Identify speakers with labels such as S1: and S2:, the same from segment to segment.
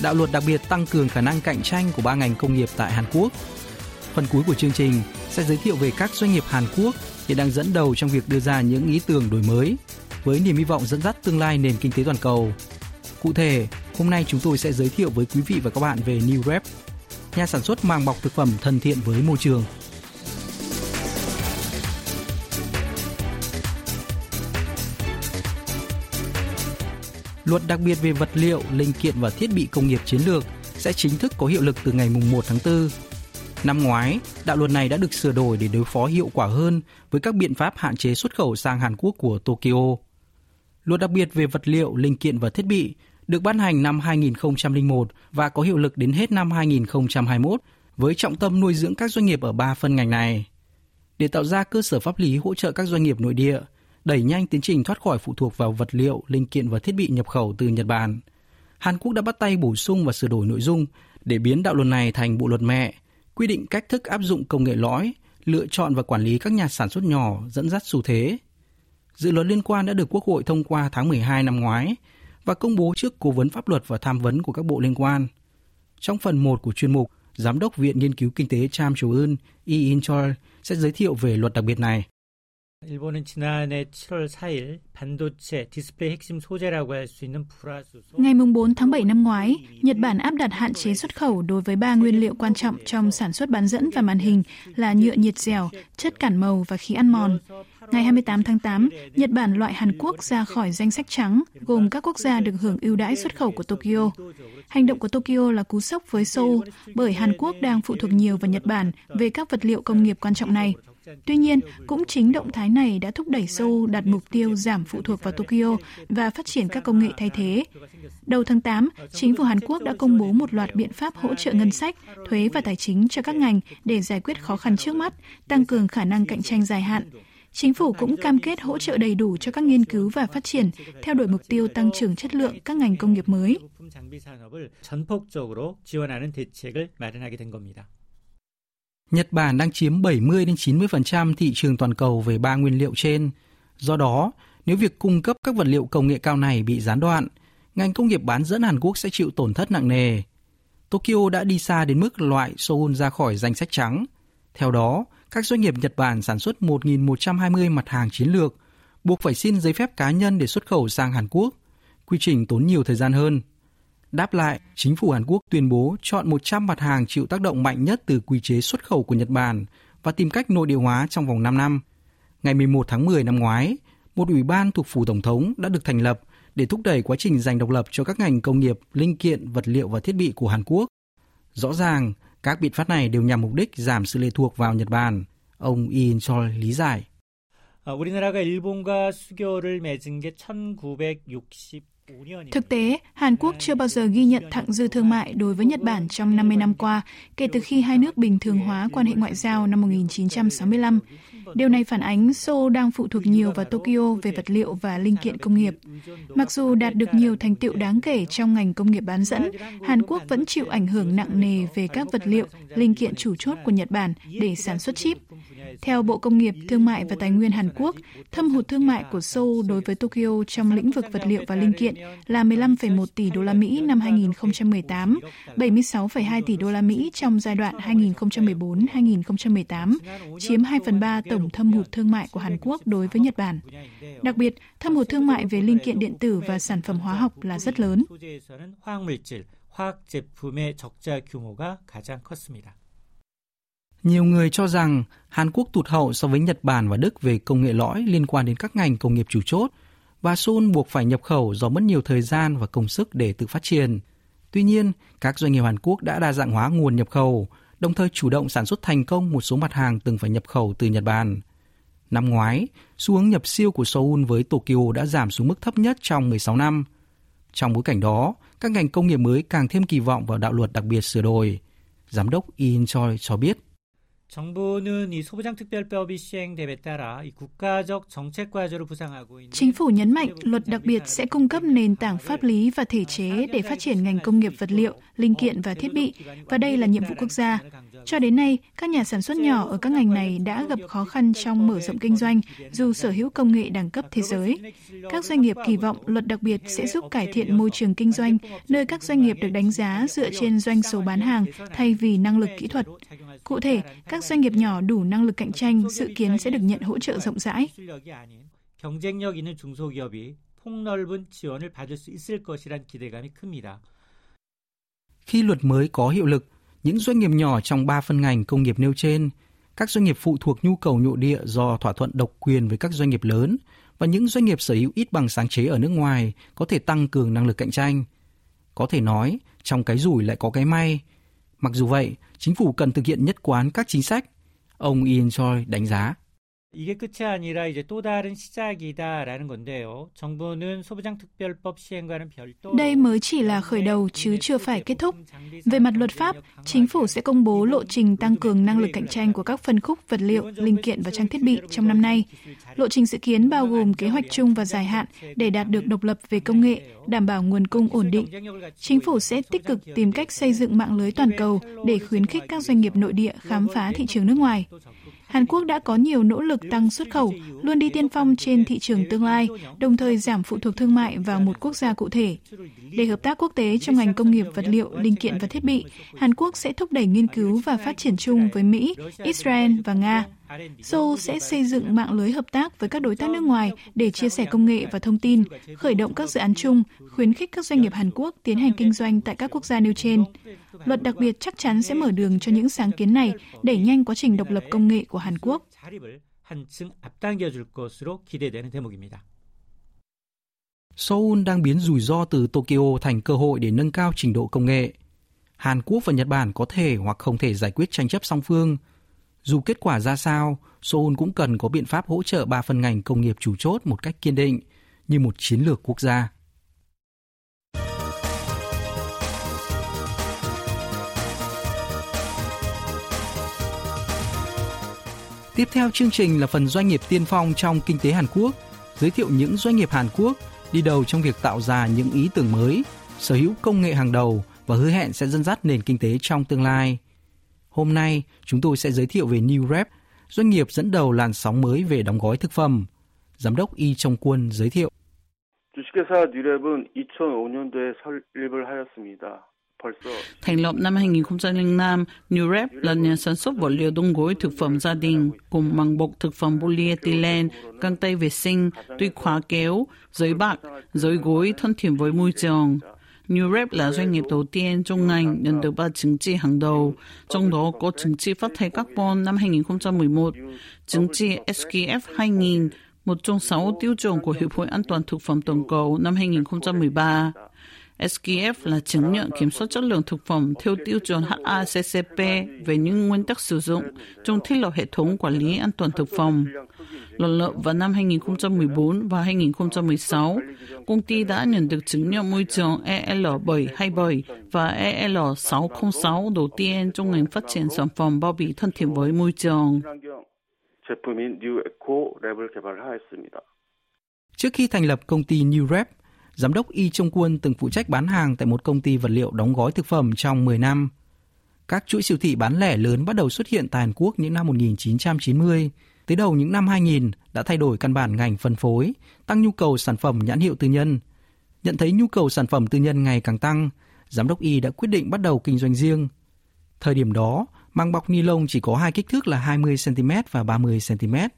S1: đạo luật đặc biệt tăng cường khả năng cạnh tranh của ba ngành công nghiệp tại Hàn Quốc. Phần cuối của chương trình sẽ giới thiệu về các doanh nghiệp Hàn Quốc hiện đang dẫn đầu trong việc đưa ra những ý tưởng đổi mới với niềm hy vọng dẫn dắt tương lai nền kinh tế toàn cầu. Cụ thể, hôm nay chúng tôi sẽ giới thiệu với quý vị và các bạn về New Rep, nhà sản xuất màng bọc thực phẩm thân thiện với môi trường. Luật đặc biệt về vật liệu, linh kiện và thiết bị công nghiệp chiến lược sẽ chính thức có hiệu lực từ ngày 1 tháng 4. Năm ngoái, đạo luật này đã được sửa đổi để đối phó hiệu quả hơn với các biện pháp hạn chế xuất khẩu sang Hàn Quốc của Tokyo. Luật đặc biệt về vật liệu, linh kiện và thiết bị được ban hành năm 2001 và có hiệu lực đến hết năm 2021 với trọng tâm nuôi dưỡng các doanh nghiệp ở ba phân ngành này. Để tạo ra cơ sở pháp lý hỗ trợ các doanh nghiệp nội địa, đẩy nhanh tiến trình thoát khỏi phụ thuộc vào vật liệu, linh kiện và thiết bị nhập khẩu từ Nhật Bản. Hàn Quốc đã bắt tay bổ sung và sửa đổi nội dung để biến đạo luật này thành bộ luật mẹ, quy định cách thức áp dụng công nghệ lõi, lựa chọn và quản lý các nhà sản xuất nhỏ dẫn dắt xu thế. Dự luật liên quan đã được Quốc hội thông qua tháng 12 năm ngoái và công bố trước Cố vấn pháp luật và tham vấn của các bộ liên quan. Trong phần 1 của chuyên mục, Giám đốc Viện Nghiên cứu Kinh tế Cham Chol Eun, Yi In Chol sẽ giới thiệu về luật đặc biệt này.
S2: Ngày 4 tháng 7 năm ngoái, Nhật Bản áp đặt hạn chế xuất khẩu đối với ba nguyên liệu quan trọng trong sản xuất bán dẫn và màn hình là nhựa nhiệt dẻo, chất cản màu và khí ăn mòn. Ngày 28 tháng 8, Nhật Bản loại Hàn Quốc ra khỏi danh sách trắng, gồm các quốc gia được hưởng ưu đãi xuất khẩu của Tokyo. Hành động của Tokyo là cú sốc với Seoul bởi Hàn Quốc đang phụ thuộc nhiều vào Nhật Bản về các vật liệu công nghiệp quan trọng này. Tuy nhiên, cũng chính động thái này đã thúc đẩy Seoul đặt mục tiêu giảm phụ thuộc vào Tokyo và phát triển các công nghệ thay thế. Đầu tháng 8, chính phủ Hàn Quốc đã công bố một loạt biện pháp hỗ trợ ngân sách, thuế và tài chính cho các ngành để giải quyết khó khăn trước mắt, tăng cường khả năng cạnh tranh dài hạn. Chính phủ cũng cam kết hỗ trợ đầy đủ cho các nghiên cứu và phát triển, theo đuổi mục tiêu tăng trưởng chất lượng các ngành công nghiệp mới.
S1: Nhật Bản đang chiếm 70 đến 90% thị trường toàn cầu về ba nguyên liệu trên. Do đó, nếu việc cung cấp các vật liệu công nghệ cao này bị gián đoạn, ngành công nghiệp bán dẫn Hàn Quốc sẽ chịu tổn thất nặng nề. Tokyo đã đi xa đến mức loại Seoul ra khỏi danh sách trắng. Theo đó, các doanh nghiệp Nhật Bản sản xuất 1.120 mặt hàng chiến lược, buộc phải xin giấy phép cá nhân để xuất khẩu sang Hàn Quốc. Quy trình tốn nhiều thời gian hơn. Đáp lại, chính phủ Hàn Quốc tuyên bố chọn 100 mặt hàng chịu tác động mạnh nhất từ quy chế xuất khẩu của Nhật Bản và tìm cách nội địa hóa trong vòng 5 năm. Ngày 11 tháng 10 năm ngoái, một ủy ban thuộc phủ tổng thống đã được thành lập để thúc đẩy quá trình giành độc lập cho các ngành công nghiệp, linh kiện, vật liệu và thiết bị của Hàn Quốc. Rõ ràng, các biện pháp này đều nhằm mục đích giảm sự lệ thuộc vào Nhật Bản. Ông Ian Chol lý giải.
S3: 아, 우리나라가 일본과 수교를 맺은 게 1960
S2: Thực tế, Hàn Quốc chưa bao giờ ghi nhận thặng dư thương mại đối với Nhật Bản trong 50 năm qua, kể từ khi hai nước bình thường hóa quan hệ ngoại giao năm 1965. Điều này phản ánh Seoul đang phụ thuộc nhiều vào Tokyo về vật liệu và linh kiện công nghiệp. Mặc dù đạt được nhiều thành tựu đáng kể trong ngành công nghiệp bán dẫn, Hàn Quốc vẫn chịu ảnh hưởng nặng nề về các vật liệu, linh kiện chủ chốt của Nhật Bản để sản xuất chip. Theo Bộ Công nghiệp, Thương mại và Tài nguyên Hàn Quốc, thâm hụt thương mại của Seoul đối với Tokyo trong lĩnh vực vật liệu và linh kiện là 15,1 tỷ đô la Mỹ năm 2018, 76,2 tỷ đô la Mỹ trong giai đoạn 2014-2018, chiếm 2 phần 3 tổng thâm hụt thương mại của Hàn Quốc đối với Nhật Bản. Đặc biệt, thâm hụt thương mại về linh kiện điện tử và sản phẩm hóa học là rất lớn.
S3: 소재에서는 화학물질, 화학 제품의 적자 규모가 가장 컸습니다.
S1: Nhiều người cho rằng Hàn Quốc tụt hậu so với Nhật Bản và Đức về công nghệ lõi liên quan đến các ngành công nghiệp chủ chốt và Seoul buộc phải nhập khẩu do mất nhiều thời gian và công sức để tự phát triển. Tuy nhiên, các doanh nghiệp Hàn Quốc đã đa dạng hóa nguồn nhập khẩu, đồng thời chủ động sản xuất thành công một số mặt hàng từng phải nhập khẩu từ Nhật Bản. Năm ngoái, xu hướng nhập siêu của Seoul với Tokyo đã giảm xuống mức thấp nhất trong 16 năm. Trong bối cảnh đó, các ngành công nghiệp mới càng thêm kỳ vọng vào đạo luật đặc biệt sửa đổi. Giám đốc Ian Choi cho biết.
S2: Chính phủ nhấn mạnh luật đặc biệt sẽ cung cấp nền tảng pháp lý và thể chế để phát triển ngành công nghiệp vật liệu, linh kiện và thiết bị, và đây là nhiệm vụ quốc gia. Cho đến nay, các nhà sản xuất nhỏ ở các ngành này đã gặp khó khăn trong mở rộng kinh doanh dù sở hữu công nghệ đẳng cấp thế giới. Các doanh nghiệp kỳ vọng luật đặc biệt sẽ giúp cải thiện môi trường kinh doanh, nơi các doanh nghiệp được đánh giá dựa trên doanh số bán hàng thay vì năng lực kỹ thuật. Cụ thể, các doanh nghiệp nhỏ đủ năng lực cạnh tranh dự kiến sẽ được nhận hỗ trợ rộng rãi.
S3: 경쟁력 있는 중소기업이 폭넓은 지원을 받을 수 있을 것이란 기대감이 큽니다.
S1: Khi luật mới có hiệu lực, những doanh nghiệp nhỏ trong ba phân ngành công nghiệp nêu trên, các doanh nghiệp phụ thuộc nhu cầu nội địa do thỏa thuận độc quyền với các doanh nghiệp lớn và những doanh nghiệp sở hữu ít bằng sáng chế ở nước ngoài có thể tăng cường năng lực cạnh tranh. Có thể nói, trong cái rủi lại có cái may. Mặc dù vậy, chính phủ cần thực hiện nhất quán các chính sách. Ông Ian Choi đánh giá.
S3: 이게 끝이 아니라 이제 또 다른 시작이다라는 건데요. 정부는 소부장 특별법 시행과는 별도
S2: Đây mới chỉ là khởi đầu chứ chưa phải kết thúc. Về mặt luật pháp, chính phủ sẽ công bố lộ trình tăng cường năng lực cạnh tranh của các phân khúc vật liệu, linh kiện và trang thiết bị trong năm nay. Lộ trình dự kiến bao gồm kế hoạch chung và dài hạn để đạt được độc lập về công nghệ, đảm bảo nguồn cung ổn định. Chính phủ sẽ tích cực tìm cách xây dựng mạng lưới toàn cầu để khuyến khích các doanh nghiệp nội địa khám phá thị trường nước ngoài. Hàn Quốc đã có nhiều nỗ lực tăng xuất khẩu, luôn đi tiên phong trên thị trường tương lai, đồng thời giảm phụ thuộc thương mại vào một quốc gia cụ thể. Để hợp tác quốc tế trong ngành công nghiệp vật liệu, linh kiện và thiết bị, Hàn Quốc sẽ thúc đẩy nghiên cứu và phát triển chung với Mỹ, Israel và Nga. Seoul sẽ xây dựng mạng lưới hợp tác với các đối tác nước ngoài để chia sẻ công nghệ và thông tin, khởi động các dự án chung, khuyến khích các doanh nghiệp Hàn Quốc tiến hành kinh doanh tại các quốc gia nêu trên. Luật đặc biệt chắc chắn sẽ mở đường cho những sáng kiến này, đẩy nhanh quá trình độc lập công nghệ của Hàn Quốc.
S1: Seoul đang biến rủi ro từ Tokyo thành cơ hội để nâng cao trình độ công nghệ. Hàn Quốc và Nhật Bản có thể hoặc không thể giải quyết tranh chấp song phương – dù kết quả ra sao, Seoul cũng cần có biện pháp hỗ trợ ba phân ngành công nghiệp chủ chốt một cách kiên định, như một chiến lược quốc gia. Tiếp theo chương trình là phần doanh nghiệp tiên phong trong kinh tế Hàn Quốc, giới thiệu những doanh nghiệp Hàn Quốc đi đầu trong việc tạo ra những ý tưởng mới, sở hữu công nghệ hàng đầu và hứa hẹn sẽ dẫn dắt nền kinh tế trong tương lai. Hôm nay, chúng tôi sẽ giới thiệu về New Rep, doanh nghiệp dẫn đầu làn sóng mới về đóng gói thực phẩm. Giám đốc Y Trong Quân giới thiệu.
S4: 주식회사 뉴랩은 2005년도에 설립을 하였습니다.
S5: Thành lập năm 2005, Newrep là nhà sản xuất vật liệu đóng gói thực phẩm gia đình, cùng màng bọc thực phẩm polyethylene, găng tay vệ sinh, tuy khóa kéo, giấy bạc, giấy gối thân thiện với môi trường. Newrep là doanh nghiệp đầu tiên trong ngành nhận được ba chứng chỉ hàng đầu, trong đó có chứng chỉ phát thải carbon năm 2011, chứng chỉ SKF 2000, một trong sáu tiêu chuẩn của Hiệp hội An toàn Thực phẩm Toàn cầu năm 2013. SKF là chứng nhận kiểm soát chất lượng thực phẩm theo tiêu chuẩn HACCP về những nguyên tắc sử dụng trong thiết lập hệ thống quản lý an toàn thực phẩm. Lần lượt vào năm 2014 và 2016, công ty đã nhận được chứng nhận môi trường EL727 và EL606 đầu tiên trong ngành phát triển sản phẩm bao bì thân thiện với môi trường.
S4: 제품인 뉴 에코 랩을 개발하였습니다.
S1: Trước khi thành lập công ty New Rep, Giám đốc Y Trong Quân từng phụ trách bán hàng tại một công ty vật liệu đóng gói thực phẩm trong 10 năm. Các chuỗi siêu thị bán lẻ lớn bắt đầu xuất hiện tại Hàn Quốc những năm 1990. Tới đầu những năm 2000 đã thay đổi căn bản ngành phân phối, tăng nhu cầu sản phẩm nhãn hiệu tư nhân. Nhận thấy nhu cầu sản phẩm tư nhân ngày càng tăng, Giám đốc Y đã quyết định bắt đầu kinh doanh riêng. Thời điểm đó, màng bọc ni lông chỉ có hai kích thước là 20cm và 30cm.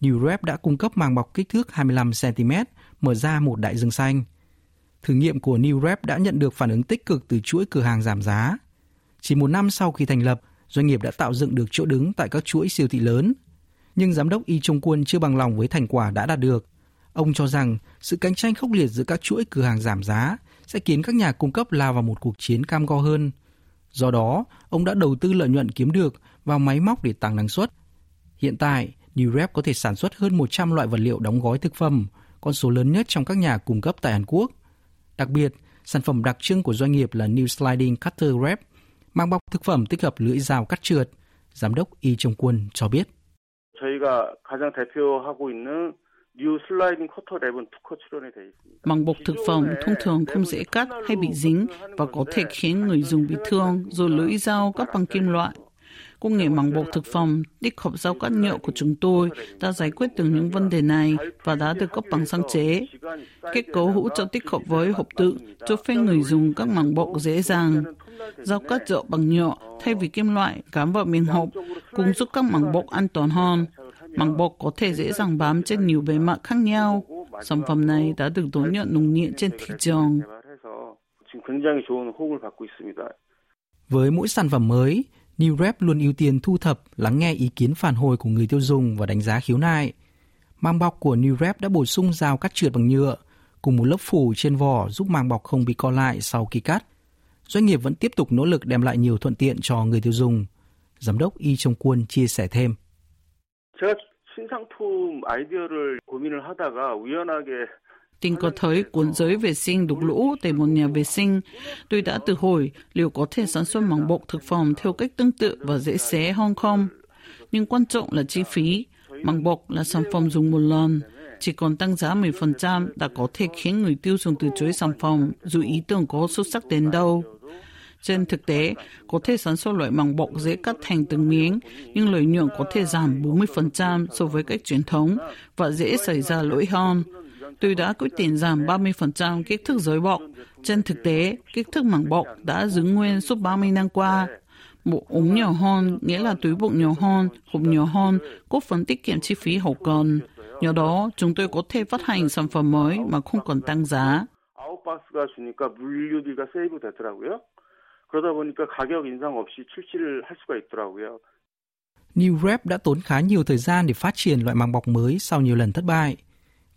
S1: New Rep đã cung cấp màng bọc kích thước 25cm, mở ra một đại dương xanh. Thử nghiệm của New Rep đã nhận được phản ứng tích cực từ chuỗi cửa hàng giảm giá. Chỉ một năm sau khi thành lập, doanh nghiệp đã tạo dựng được chỗ đứng tại các chuỗi siêu thị lớn. Nhưng giám đốc Y Trung Quân chưa bằng lòng với thành quả đã đạt được. Ông cho rằng sự cạnh tranh khốc liệt giữa các chuỗi cửa hàng giảm giá sẽ khiến các nhà cung cấp lao vào một cuộc chiến cam go hơn. Do đó, ông đã đầu tư lợi nhuận kiếm được vào máy móc để tăng năng suất. Hiện tại, New Rep có thể sản xuất hơn 100 loại vật liệu đóng gói thực phẩm, con số lớn nhất trong các nhà cung cấp tại Hàn Quốc. Đặc biệt, sản phẩm đặc trưng của doanh nghiệp là New Sliding Cutter Wrap, mang bọc thực phẩm tích hợp lưỡi dao cắt trượt. Giám đốc Y Trung Quân cho biết.
S5: Màng bọc thực phẩm thông thường không dễ cắt hay bị dính và có thể khiến người dùng bị thương do lưỡi dao cắt bằng kim loại Công nghệ mảng bột thực phẩm, tích hợp rau cắt nhựa của chúng tôi đã giải quyết được những vấn đề này và đã được cấp bằng sáng chế. Kết cấu hỗ trợ tích hợp với hộp tự cho phép người dùng các mảng bộ dễ dàng. Rau cắt rượu bằng nhựa thay vì kim loại gắn vào miệng hộp cũng giúp các mảng bột an toàn hơn. Mảng bột có thể dễ dàng bám trên nhiều bề mặt khác nhau. Sản phẩm này đã được đón nhận nồng nhiệt trên thị trường.
S1: Với mỗi sản phẩm mới, New Rep luôn ưu tiên thu thập, lắng nghe ý kiến phản hồi của người tiêu dùng và đánh giá khiếu nại. Màng bọc của New Rep đã bổ sung dao cắt trượt bằng nhựa, cùng một lớp phủ trên vỏ giúp màng bọc không bị co lại sau khi cắt. Doanh nghiệp vẫn tiếp tục nỗ lực đem lại nhiều thuận tiện cho người tiêu dùng. Giám đốc Y Trong Quân chia sẻ thêm.
S4: 제가 신상품 아이디어를 고민을 하다가 우연하게
S5: Tình có thấy cuốn giới vệ sinh đục lũ tại một nhà vệ sinh. Tôi đã tự hỏi liệu có thể sản xuất màng bọc thực phẩm theo cách tương tự và dễ xé Hong Kong, Nhưng quan trọng là chi phí. Màng bọc là sản phẩm dùng một lần. Chỉ còn tăng giá 10% đã có thể khiến người tiêu dùng từ chối sản phẩm dù ý tưởng có xuất sắc đến đâu. Trên thực tế, có thể sản xuất loại màng bọc dễ cắt thành từng miếng, nhưng lợi nhuận có thể giảm 40% so với cách truyền thống và dễ xảy ra lỗi hơn. Tôi đã quyết định giảm 30% kích thước giới bọc. Trên thực tế, kích thước màng bọc đã giữ nguyên suốt 30 năm qua. Bộ ống nhỏ hơn nghĩa là túi bụng nhỏ hơn, hộp nhỏ hơn, góp phần tiết kiệm chi phí hậu cần. Nhờ đó, chúng tôi có thể phát hành sản phẩm mới mà không còn tăng giá.
S4: 아웃박스가 주니까 물류비가 세이브 되더라고요. 그러다 보니까 가격 인상 없이 출시를 할 수가 있더라고요.
S1: New Rep đã tốn khá nhiều thời gian để phát triển loại màng bọc mới sau nhiều lần thất bại.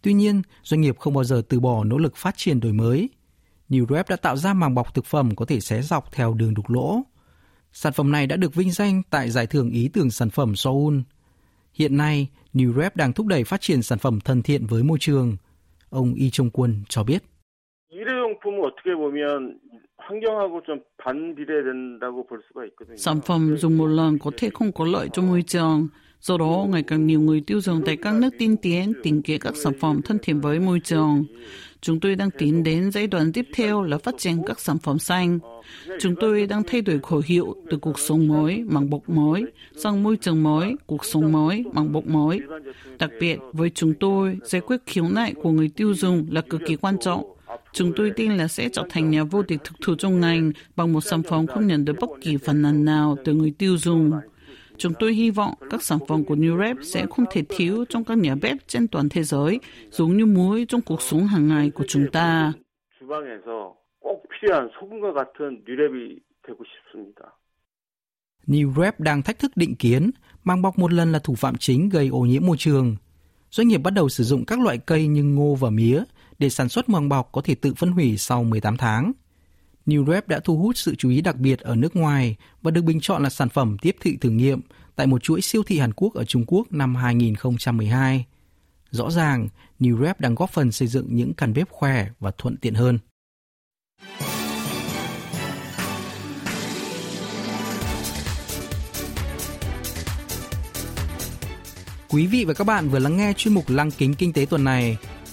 S1: Tuy nhiên, doanh nghiệp không bao giờ từ bỏ nỗ lực phát triển đổi mới. New Rep đã tạo ra màng bọc thực phẩm có thể xé dọc theo đường đục lỗ. Sản phẩm này đã được vinh danh tại giải thưởng ý tưởng sản phẩm Seoul. Hiện nay, New Rep đang thúc đẩy phát triển sản phẩm thân thiện với môi trường. Ông Y Trung Quân cho biết.
S4: 일회용품은 어떻게 보면 환경하고 좀 반비례된다고 볼 수가 있거든요.
S5: Sản phẩm dùng một lần có thể không có lợi cho môi trường. Do đó, ngày càng nhiều người tiêu dùng tại các nước tiên tiến tìm kiếm các sản phẩm thân thiện với môi trường. Chúng tôi đang tiến đến giai đoạn tiếp theo là phát triển các sản phẩm xanh. Chúng tôi đang thay đổi khẩu hiệu từ cuộc sống mới, màng bọc mới, sang môi trường mới, cuộc sống mới, màng bọc mới. Đặc biệt, với chúng tôi, giải quyết khiếu nại của người tiêu dùng là cực kỳ quan trọng. Chúng tôi tin là sẽ trở thành nhà vô địch thực thụ trong ngành bằng một sản phẩm không nhận được bất kỳ phản nàn nào từ người tiêu dùng. Chúng tôi hy vọng các sản phẩm của New Rep sẽ không thể thiếu trong các nhà bếp trên toàn thế giới, giống như muối trong cuộc sống hàng ngày của chúng ta.
S1: New Rep đang thách thức định kiến, mang bọc một lần là thủ phạm chính gây ô nhiễm môi trường. Doanh nghiệp bắt đầu sử dụng các loại cây như ngô và mía để sản xuất màng bọc có thể tự phân hủy sau 18 tháng. New Rep đã thu hút sự chú ý đặc biệt ở nước ngoài và được bình chọn là sản phẩm tiếp thị thử nghiệm tại một chuỗi siêu thị Hàn Quốc ở Trung Quốc năm 2012. Rõ ràng, New Rep đang góp phần xây dựng những căn bếp khỏe và thuận tiện hơn. Quý vị và các bạn vừa lắng nghe chuyên mục Lăng kính kinh tế tuần này.